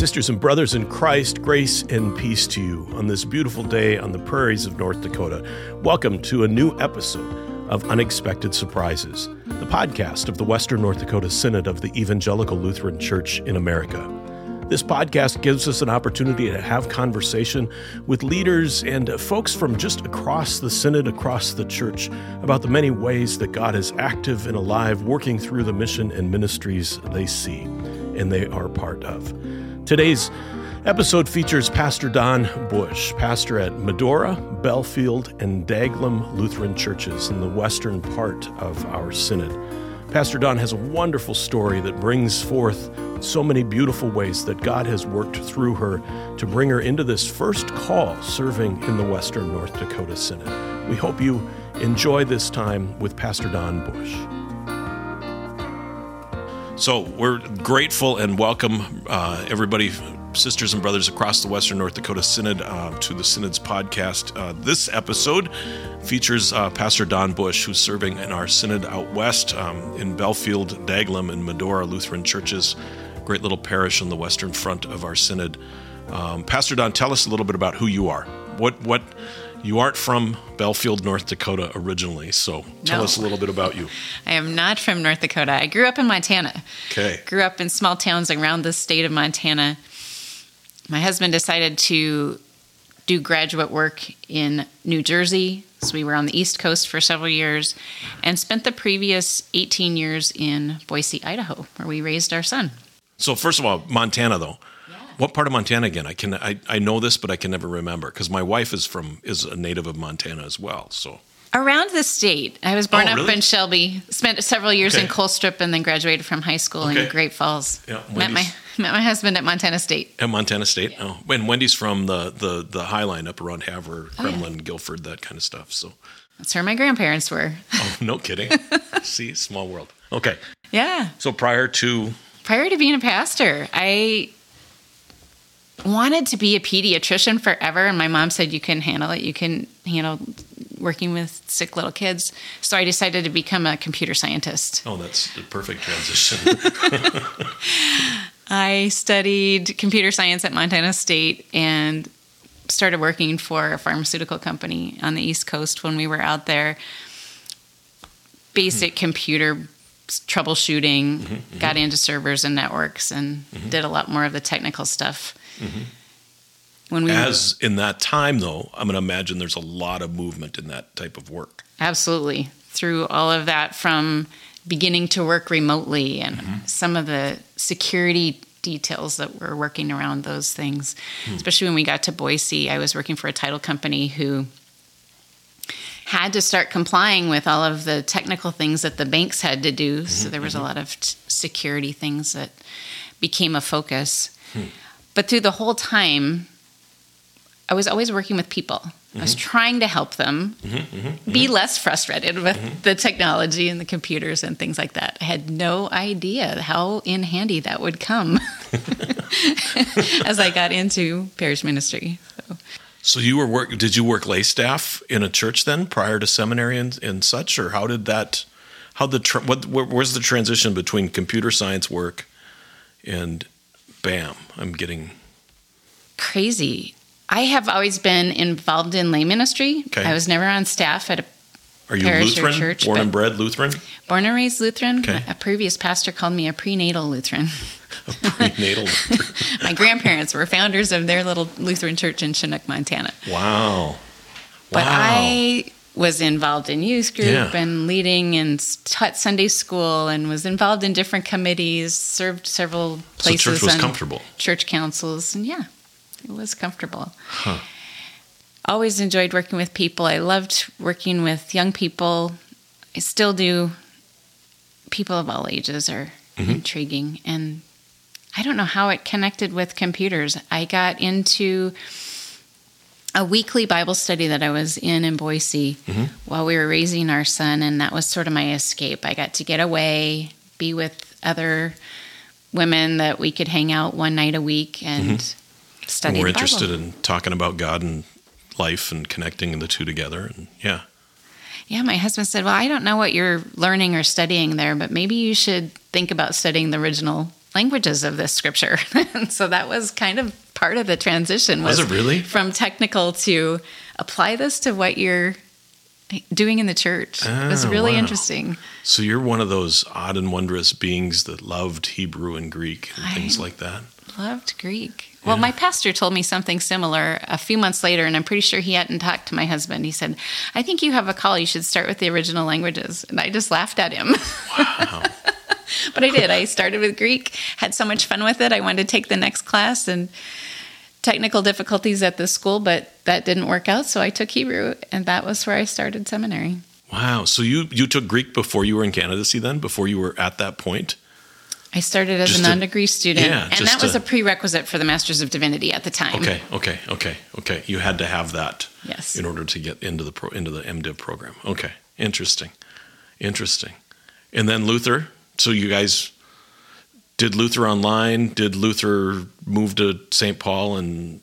Sisters and brothers in Christ, grace and peace to you on this beautiful day on the prairies of North Dakota. Welcome to a new episode of Unexpected Surprises, the podcast of the Western North Dakota Synod of the Evangelical Lutheran Church in America. This podcast gives us an opportunity to have conversation with leaders and folks from just across the Synod, across the church, about the many ways that God is active and alive, working through the mission and ministries they see and they are part of. Today's episode features Pastor Dawn Busch, pastor at Medora, Belfield, and Daglum Lutheran churches in the western part of our synod. Pastor Dawn has a wonderful story that brings forth so many beautiful ways that God has worked through her to bring her into this first call serving in the Western North Dakota Synod. We hope you enjoy this time with Pastor Dawn Busch. So we're grateful and welcome uh, everybody, sisters and brothers across the Western North Dakota Synod, uh, to the Synod's podcast. Uh, this episode features uh, Pastor Dawn Busch, who's serving in our Synod out west um, in Belfield, Daglum, and Medora Lutheran churches, great little parish on the western front of our Synod. Um, Pastor Dawn, tell us a little bit about who you are. What what you aren't from Belfield, North Dakota originally, so tell No. us a little bit about you. I am not from North Dakota. I grew up in Montana. Okay. Grew up in small towns around the state of Montana. My husband decided to do graduate work in New Jersey. So we were on the East Coast for several years and spent the previous 18 years in Boise, Idaho, where we raised our son. So first of all, Montana though. What part of Montana again? I can I, I know this, but I can never remember because my wife is from is a native of Montana as well. So Around the state. I was born Oh, up really? in Shelby, spent several years Okay. in Colstrip, and then graduated from high school Okay. in Great Falls. Yeah, met my met my husband at Montana State. at Montana State. Oh, and Wendy's from the the the High Line up around Havre, Oh, yeah. Kremlin, Gildford, that kind of stuff. So That's where my grandparents were. oh, no kidding. See, small world. Okay, Yeah. so prior to Prior to being a pastor, I wanted to be a pediatrician forever. And my mom said, You can handle it. You can handle working with sick little kids. So I decided to become a computer scientist. oh, that's the perfect transition. I studied computer science at Montana State and started working for a pharmaceutical company on the East Coast when we were out there. Basic hmm. computer troubleshooting, mm-hmm, mm-hmm. got into servers and networks, and mm-hmm. did a lot more of the technical stuff. When we As in that time, though, I'm going to imagine there's a lot of movement in that type of work. Absolutely. Through all of that from beginning to work remotely and some of the security details that were working around those things. Hmm. Especially when we got to Boise, I was working for a title company who had to start complying with all of the technical things that the banks had to do. So mm-hmm, there was a mm-hmm. lot of t- security things that became a focus. Hmm. But through the whole time, I was always working with people. I was mm-hmm. trying to help them be less frustrated with the technology and the computers and things like that. I had no idea how in handy that would come as I got into parish ministry. So, So you were work? Did you work lay staff in a church then, prior to seminary and, and such, or how did that? How the tra- what? Where, where's the transition between computer science work and bam? I'm getting crazy. I have always been involved in lay ministry. Okay. I was never on staff at a Are you Parish or Lutheran? church, born and bred Lutheran? born and raised Lutheran. Okay. A previous pastor called me a prenatal Lutheran. A prenatal. Lutheran. My grandparents were founders of their little Lutheran church in Chinook, Montana. Wow. But wow. I was involved in youth group Yeah. and leading and taught Sunday school and was involved in different committees, served several so places church was comfortable. church councils, and yeah, it was comfortable. Always enjoyed working with people. I loved working with young people. I still do. People of all ages are Mm-hmm. intriguing, and I don't know how it connected with computers. I got into a weekly Bible study that I was in in Boise Mm-hmm. while we were raising our son, and that was sort of my escape. I got to get away, be with other women that we could hang out one night a week and study. And we're interested in talking about God and life and connecting the two together. And yeah, Yeah, my husband said, Well, I don't know what you're learning or studying there, but maybe you should think about studying the original languages of this scripture. and so that was kind of part of the transition. Was it really? From technical to apply this to what you're doing in the church. it was Ah, really wow. interesting. So you're one of those odd and wondrous beings that loved Hebrew and Greek and I- things like that. Loved Greek. Well, Yeah. my pastor told me something similar a few months later, and I'm pretty sure he hadn't talked to my husband. He said, I think you have a call. You should start with the original languages. And I just laughed at him. Wow. but I did. I started with Greek, had so much fun with it. I wanted to take the next class and technical difficulties at the school, but that didn't work out. So I took Hebrew, and that was where I started seminary. wow. So you you took Greek before you were in candidacy then? Before you were at that point? I started as Just a non degree student, yeah, and that was to- a prerequisite for the Masters of Divinity at the time. Okay, okay, okay, okay. You had to have that Yes. in order to get into the pro, into the MDiv program. Okay, interesting, interesting. And then Luther. So you guys did Luther online? Did Luther move to St. Paul? And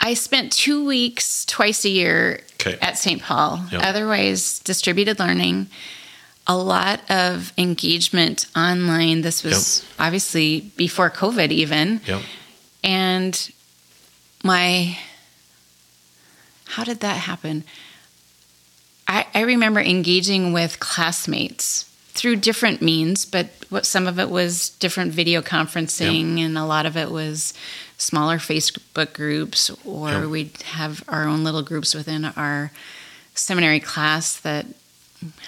I spent two weeks twice a year Okay. at St. Paul. Yep. Otherwise, distributed learning, a lot of engagement online. This was obviously before COVID, even. yep, And my, how did that happen? I, I remember engaging with classmates through different means, but what some of it was different video conferencing, and a lot of it was smaller Facebook groups, or Yep. we'd have our own little groups within our seminary class that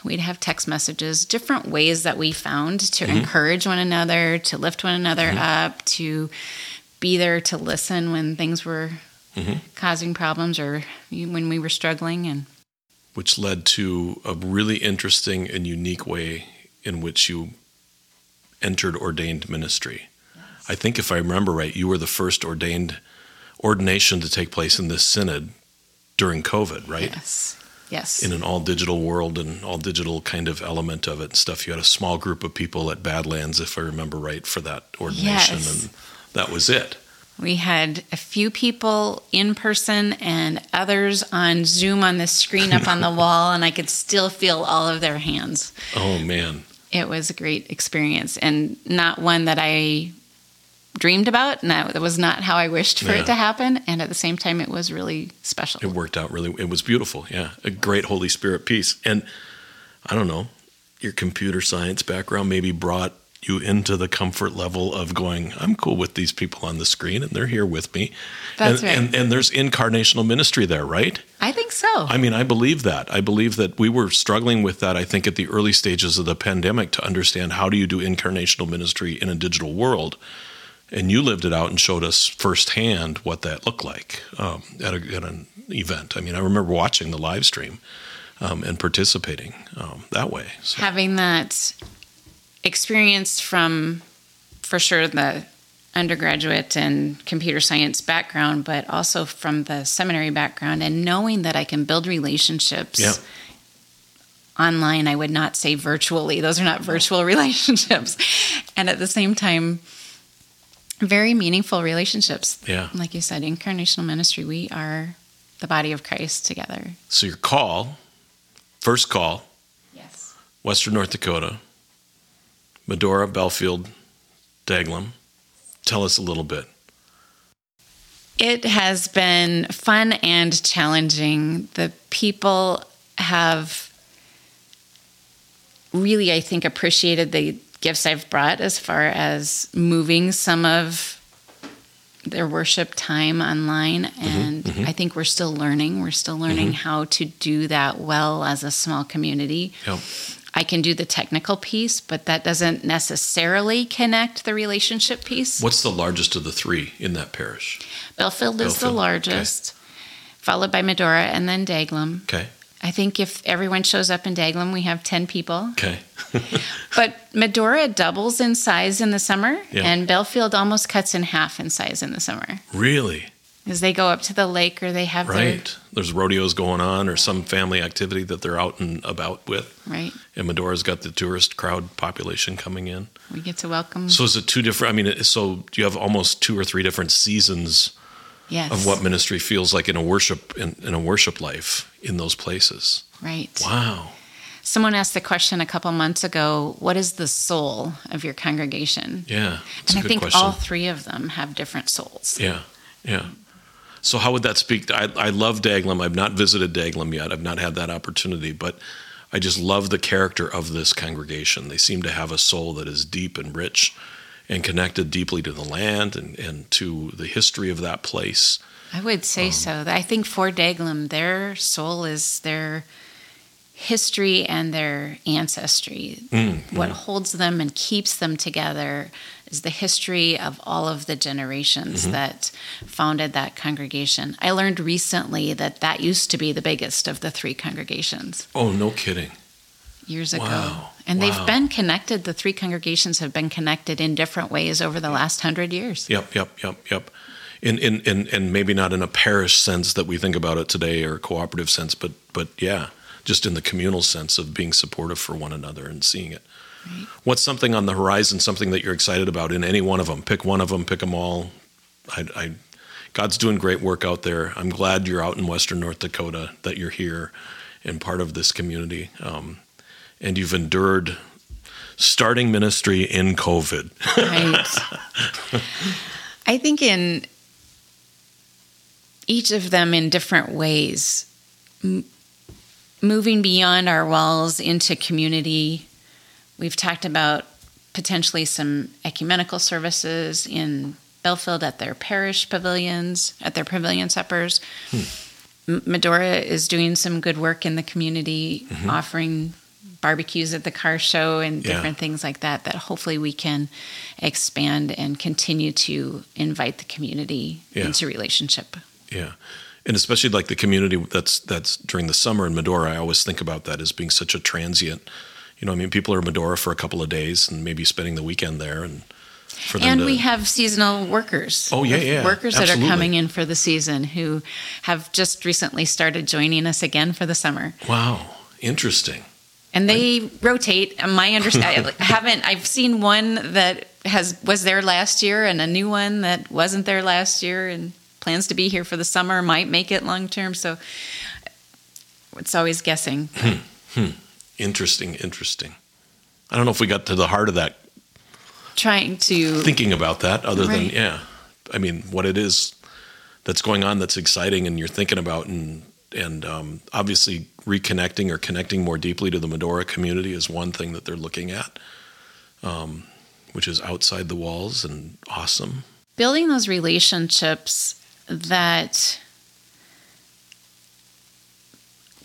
we'd have text messages, different ways that we found to mm-hmm. encourage one another, to lift one another mm-hmm. up, to be there to listen when things were mm-hmm. causing problems or when we were struggling. And which led to a really interesting and unique way in which you entered ordained ministry. I think if I remember right, you were the first ordained ordination to take place in this synod during COVID, right? yes, yes, In an all digital world and all digital kind of element of it and stuff. You had a small group of people at Badlands, if I remember right, for that ordination, Yes. and that was it. we had a few people in person and others on Zoom on the screen up on the wall, and I could still feel all of their hands. Oh man, it was a great experience and not one that I dreamed about. And that was not how I wished for Yeah. it to happen. And at the same time, it was really special. it worked out really. It was beautiful. Yeah, a great Holy Spirit piece. And I don't know, your computer science background maybe brought you into the comfort level of going, I'm cool with these people on the screen and they're here with me. That's and, right. and, and there's incarnational ministry there, right? I think so. I mean, I believe that. I believe that we were struggling with that, I think, at the early stages of the pandemic to understand how do you do incarnational ministry in a digital world. And you lived it out and showed us firsthand what that looked like um, at, a, at an event. I mean, I remember watching the live stream um, and participating um, that way. So, Having that experience from, for sure, the undergraduate and computer science background, but also from the seminary background, and knowing that I can build relationships. Yeah. Online, I would not say virtually. Those are not virtual relationships. And at the same time, very meaningful relationships. Yeah. Like you said, incarnational ministry, we are the body of Christ together. so your call, first call, Yes. Western North Dakota, Medora, Belfield, Daglum. Tell us a little bit. It has been fun and challenging. The people have really, I think, appreciated the gifts I've brought as far as moving some of their worship time online. Mm-hmm, and mm-hmm. I think we're still learning. We're still learning mm-hmm. how to do that well as a small community. Yep. I can do the technical piece, but that doesn't necessarily connect the relationship piece. What's the largest of the three in that parish? Belfield is the Belfield, largest, followed by Medora and then Daglum. Okay. I think if everyone shows up in Daglum, we have 10 people. Okay. But Medora doubles in size in the summer, Yeah. and Belfield almost cuts in half in size in the summer. really? As they go up to the lake or they have Right. There's rodeos going on or some family activity that they're out and about with. right? And Medora's got the tourist crowd population coming in. We get to welcome. So is it two different? I mean, so you have almost two or three different seasons yes. of what ministry feels like in a worship in, in a worship life in those places. Right. Wow. Someone asked the question a couple months ago what is the soul of your congregation? Yeah. And I think question. all three of them have different souls. Yeah. Yeah. So, how would that speak? I, I love Daglum. I've not visited Daglum yet, I've not had that opportunity, but I just love the character of this congregation. They seem to have a soul that is deep and rich and connected deeply to the land and, and to the history of that place. I would say um, so. I think for Daglum, their soul is their history and their ancestry. Mm, what mm. holds them and keeps them together is the history of all of the generations mm-hmm. that founded that congregation. I learned recently that that used to be the biggest of the three congregations. Oh, no kidding. Years wow. ago. And wow. they've been connected, the three congregations have been connected in different ways over the last hundred years. Yep, yep, yep, yep. In, in, in, and maybe not in a parish sense that we think about it today or a cooperative sense, but, but yeah, just in the communal sense of being supportive for one another and seeing it. Right. What's something on the horizon, something that you're excited about in any one of them? Pick one of them, pick them all. I, I, God's doing great work out there. I'm glad you're out in Western North Dakota, that you're here and part of this community. Um, and you've endured starting ministry in COVID. right. I think in each of them in different ways, m- moving beyond our walls into community We've talked about potentially some ecumenical services in Belfield at their parish pavilions, at their pavilion suppers. Hmm. Medora is doing some good work in the community, mm-hmm. offering barbecues at the car show and different yeah. things like that that hopefully we can expand and continue to invite the community yeah. into relationship. Yeah. And especially like the community that's that's during the summer in Medora, I always think about that as being such a transient you know, I mean, people are in Medora for a couple of days and maybe spending the weekend there, and and to, we have seasonal workers. Oh yeah, yeah, workers Absolutely. that are coming in for the season who have just recently started joining us again for the summer. Wow, interesting. And they I, rotate. My understanding, I haven't. I've seen one that has was there last year, and a new one that wasn't there last year, and plans to be here for the summer. Might make it long term. So it's always guessing. Hmm. Hmm. Interesting, interesting. I don't know if we got to the heart of that. Trying to thinking about that, other right. than yeah, I mean, what it is that's going on that's exciting, and you're thinking about, and and um, obviously reconnecting or connecting more deeply to the Medora community is one thing that they're looking at, um, which is outside the walls and awesome. Building those relationships that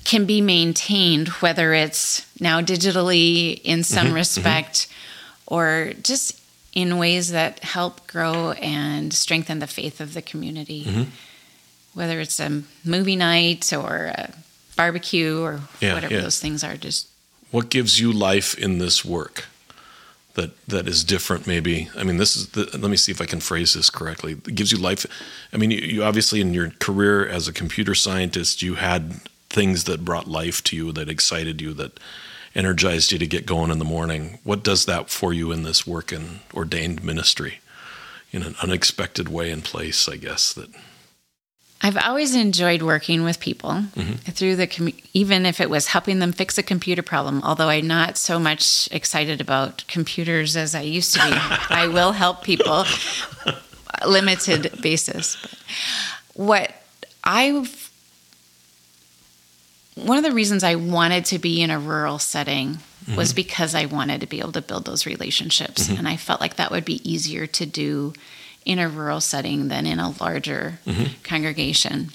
can be maintained, whether it's now digitally in some mm-hmm, respect mm-hmm. or just in ways that help grow and strengthen the faith of the community. Mm-hmm. Whether it's a movie night or a barbecue or yeah, whatever yeah. those things are, just what gives you life in this work that that is different maybe i mean this is the, let me see if i can phrase this correctly it gives you life i mean you, you obviously in your career as a computer scientist you had things that brought life to you, that excited you, that energized you to get going in the morning. What does that for you in this work in ordained ministry in an unexpected way and place, I guess that I've always enjoyed working with people mm-hmm. through the com- even if it was helping them fix a computer problem. Although I'm not so much excited about computers as I used to be, I will help people, limited basis. But what I've one of the reasons I wanted to be in a rural setting mm-hmm. was because I wanted to be able to build those relationships. Mm-hmm. And I felt like that would be easier to do in a rural setting than in a larger mm-hmm. congregation.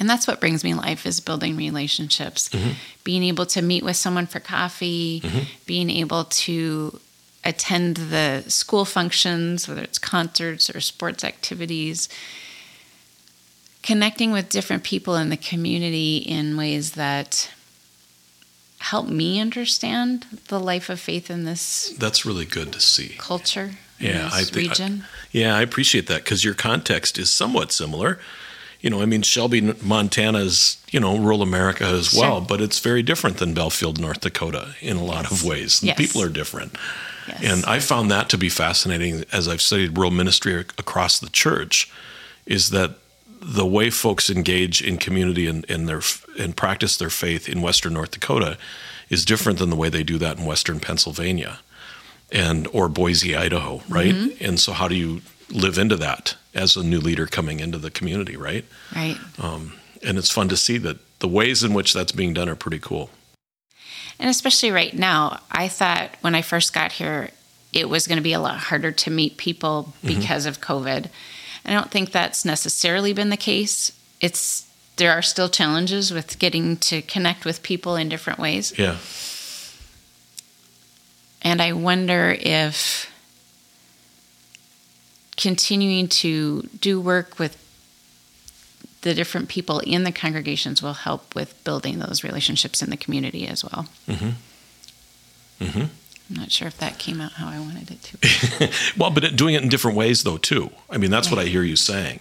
And that's what brings me life is building relationships. Mm-hmm. Being able to meet with someone for coffee, mm-hmm. being able to attend the school functions, whether it's concerts or sports activities connecting with different people in the community in ways that help me understand the life of faith in this that's really good to see culture yeah I region I, yeah i appreciate that because your context is somewhat similar you know i mean shelby montana is you know rural america as sure. well but it's very different than belfield north dakota in a lot yes. of ways yes. people are different yes. and i found that to be fascinating as i've studied rural ministry across the church is that the way folks engage in community and, and their and practice their faith in Western North Dakota is different than the way they do that in Western Pennsylvania and or Boise, Idaho, right? Mm-hmm. And so, how do you live into that as a new leader coming into the community, right? Right. Um, and it's fun to see that the ways in which that's being done are pretty cool. And especially right now, I thought when I first got here, it was going to be a lot harder to meet people mm-hmm. because mm-hmm. of COVID. I don't think that's necessarily been the case. It's there are still challenges with getting to connect with people in different ways. Yeah. And I wonder if continuing to do work with the different people in the congregations will help with building those relationships in the community as well. Mm-hmm. Mm-hmm. I'm not sure if that came out how I wanted it to. well, but doing it in different ways, though, too. I mean, that's right. what I hear you saying.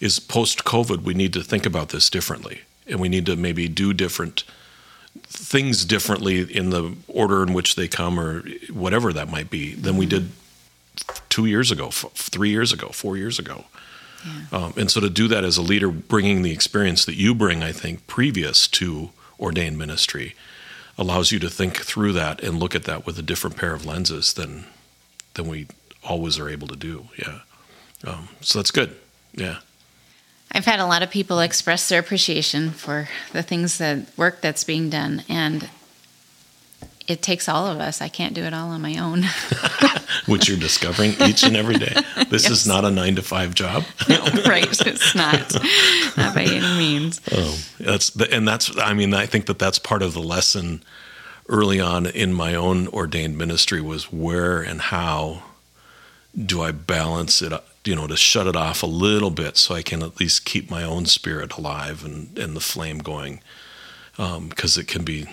Is post COVID, we need to think about this differently, and we need to maybe do different things differently in the order in which they come, or whatever that might be, than mm-hmm. we did two years ago, three years ago, four years ago. Yeah. Um, and so to do that as a leader, bringing the experience that you bring, I think, previous to ordained ministry, allows you to think through that and look at that with a different pair of lenses than than we always are able to do. Yeah. Um, so that's good. Yeah. I've had a lot of people express their appreciation for the things that work that's being done, and it takes all of us. I can't do it all on my own. Which you're discovering each and every day. This yes. is not a nine to five job. no, right? It's not, not by any means. Oh, that's the, and that's. I mean, I think that that's part of the lesson early on in my own ordained ministry was where and how do I balance it, you know, to shut it off a little bit so I can at least keep my own spirit alive and, and the flame going. Because um, it can be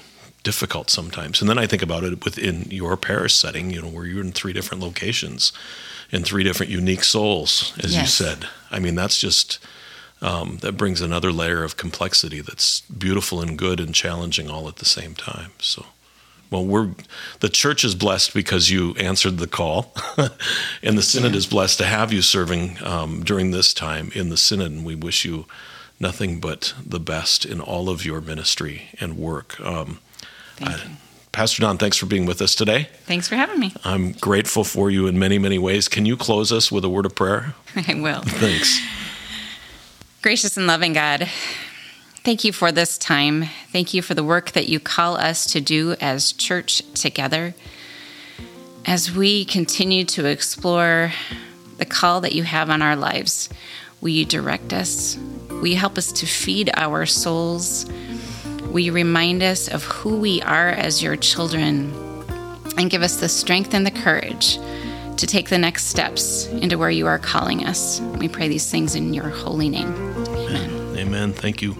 difficult sometimes. And then I think about it within your parish setting, you know, where you're in three different locations and three different unique souls, as yes. you said. I mean, that's just, um, that brings another layer of complexity that's beautiful and good and challenging all at the same time. So well, we're the church is blessed because you answered the call, and the synod yeah. is blessed to have you serving um, during this time in the synod. And we wish you nothing but the best in all of your ministry and work. Um, Thank I, you. Pastor Dawn, thanks for being with us today. Thanks for having me. I'm grateful for you in many, many ways. Can you close us with a word of prayer? I will. Thanks. Gracious and loving God, Thank you for this time. Thank you for the work that you call us to do as church together. As we continue to explore the call that you have on our lives, will you direct us? Will you help us to feed our souls? Will you remind us of who we are as your children and give us the strength and the courage to take the next steps into where you are calling us? We pray these things in your holy name. Amen. Amen. Thank you.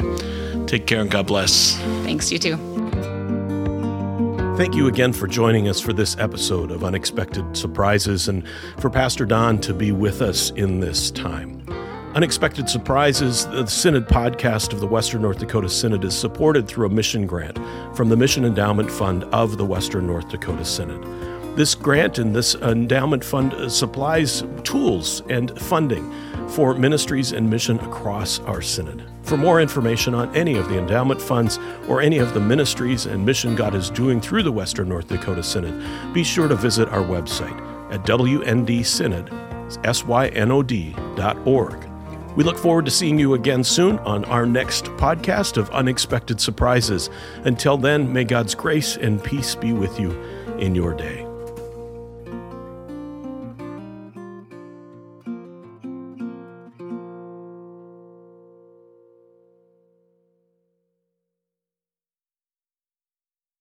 Take care and God bless. Thanks, you too. Thank you again for joining us for this episode of Unexpected Surprises and for Pastor Dawn to be with us in this time. Unexpected Surprises, the Synod podcast of the Western North Dakota Synod, is supported through a mission grant from the Mission Endowment Fund of the Western North Dakota Synod. This grant and this endowment fund supplies tools and funding for ministries and mission across our synod. For more information on any of the endowment funds or any of the ministries and mission God is doing through the Western North Dakota Synod, be sure to visit our website at wndSynod.org. We look forward to seeing you again soon on our next podcast of Unexpected Surprises. Until then, may God's grace and peace be with you in your day.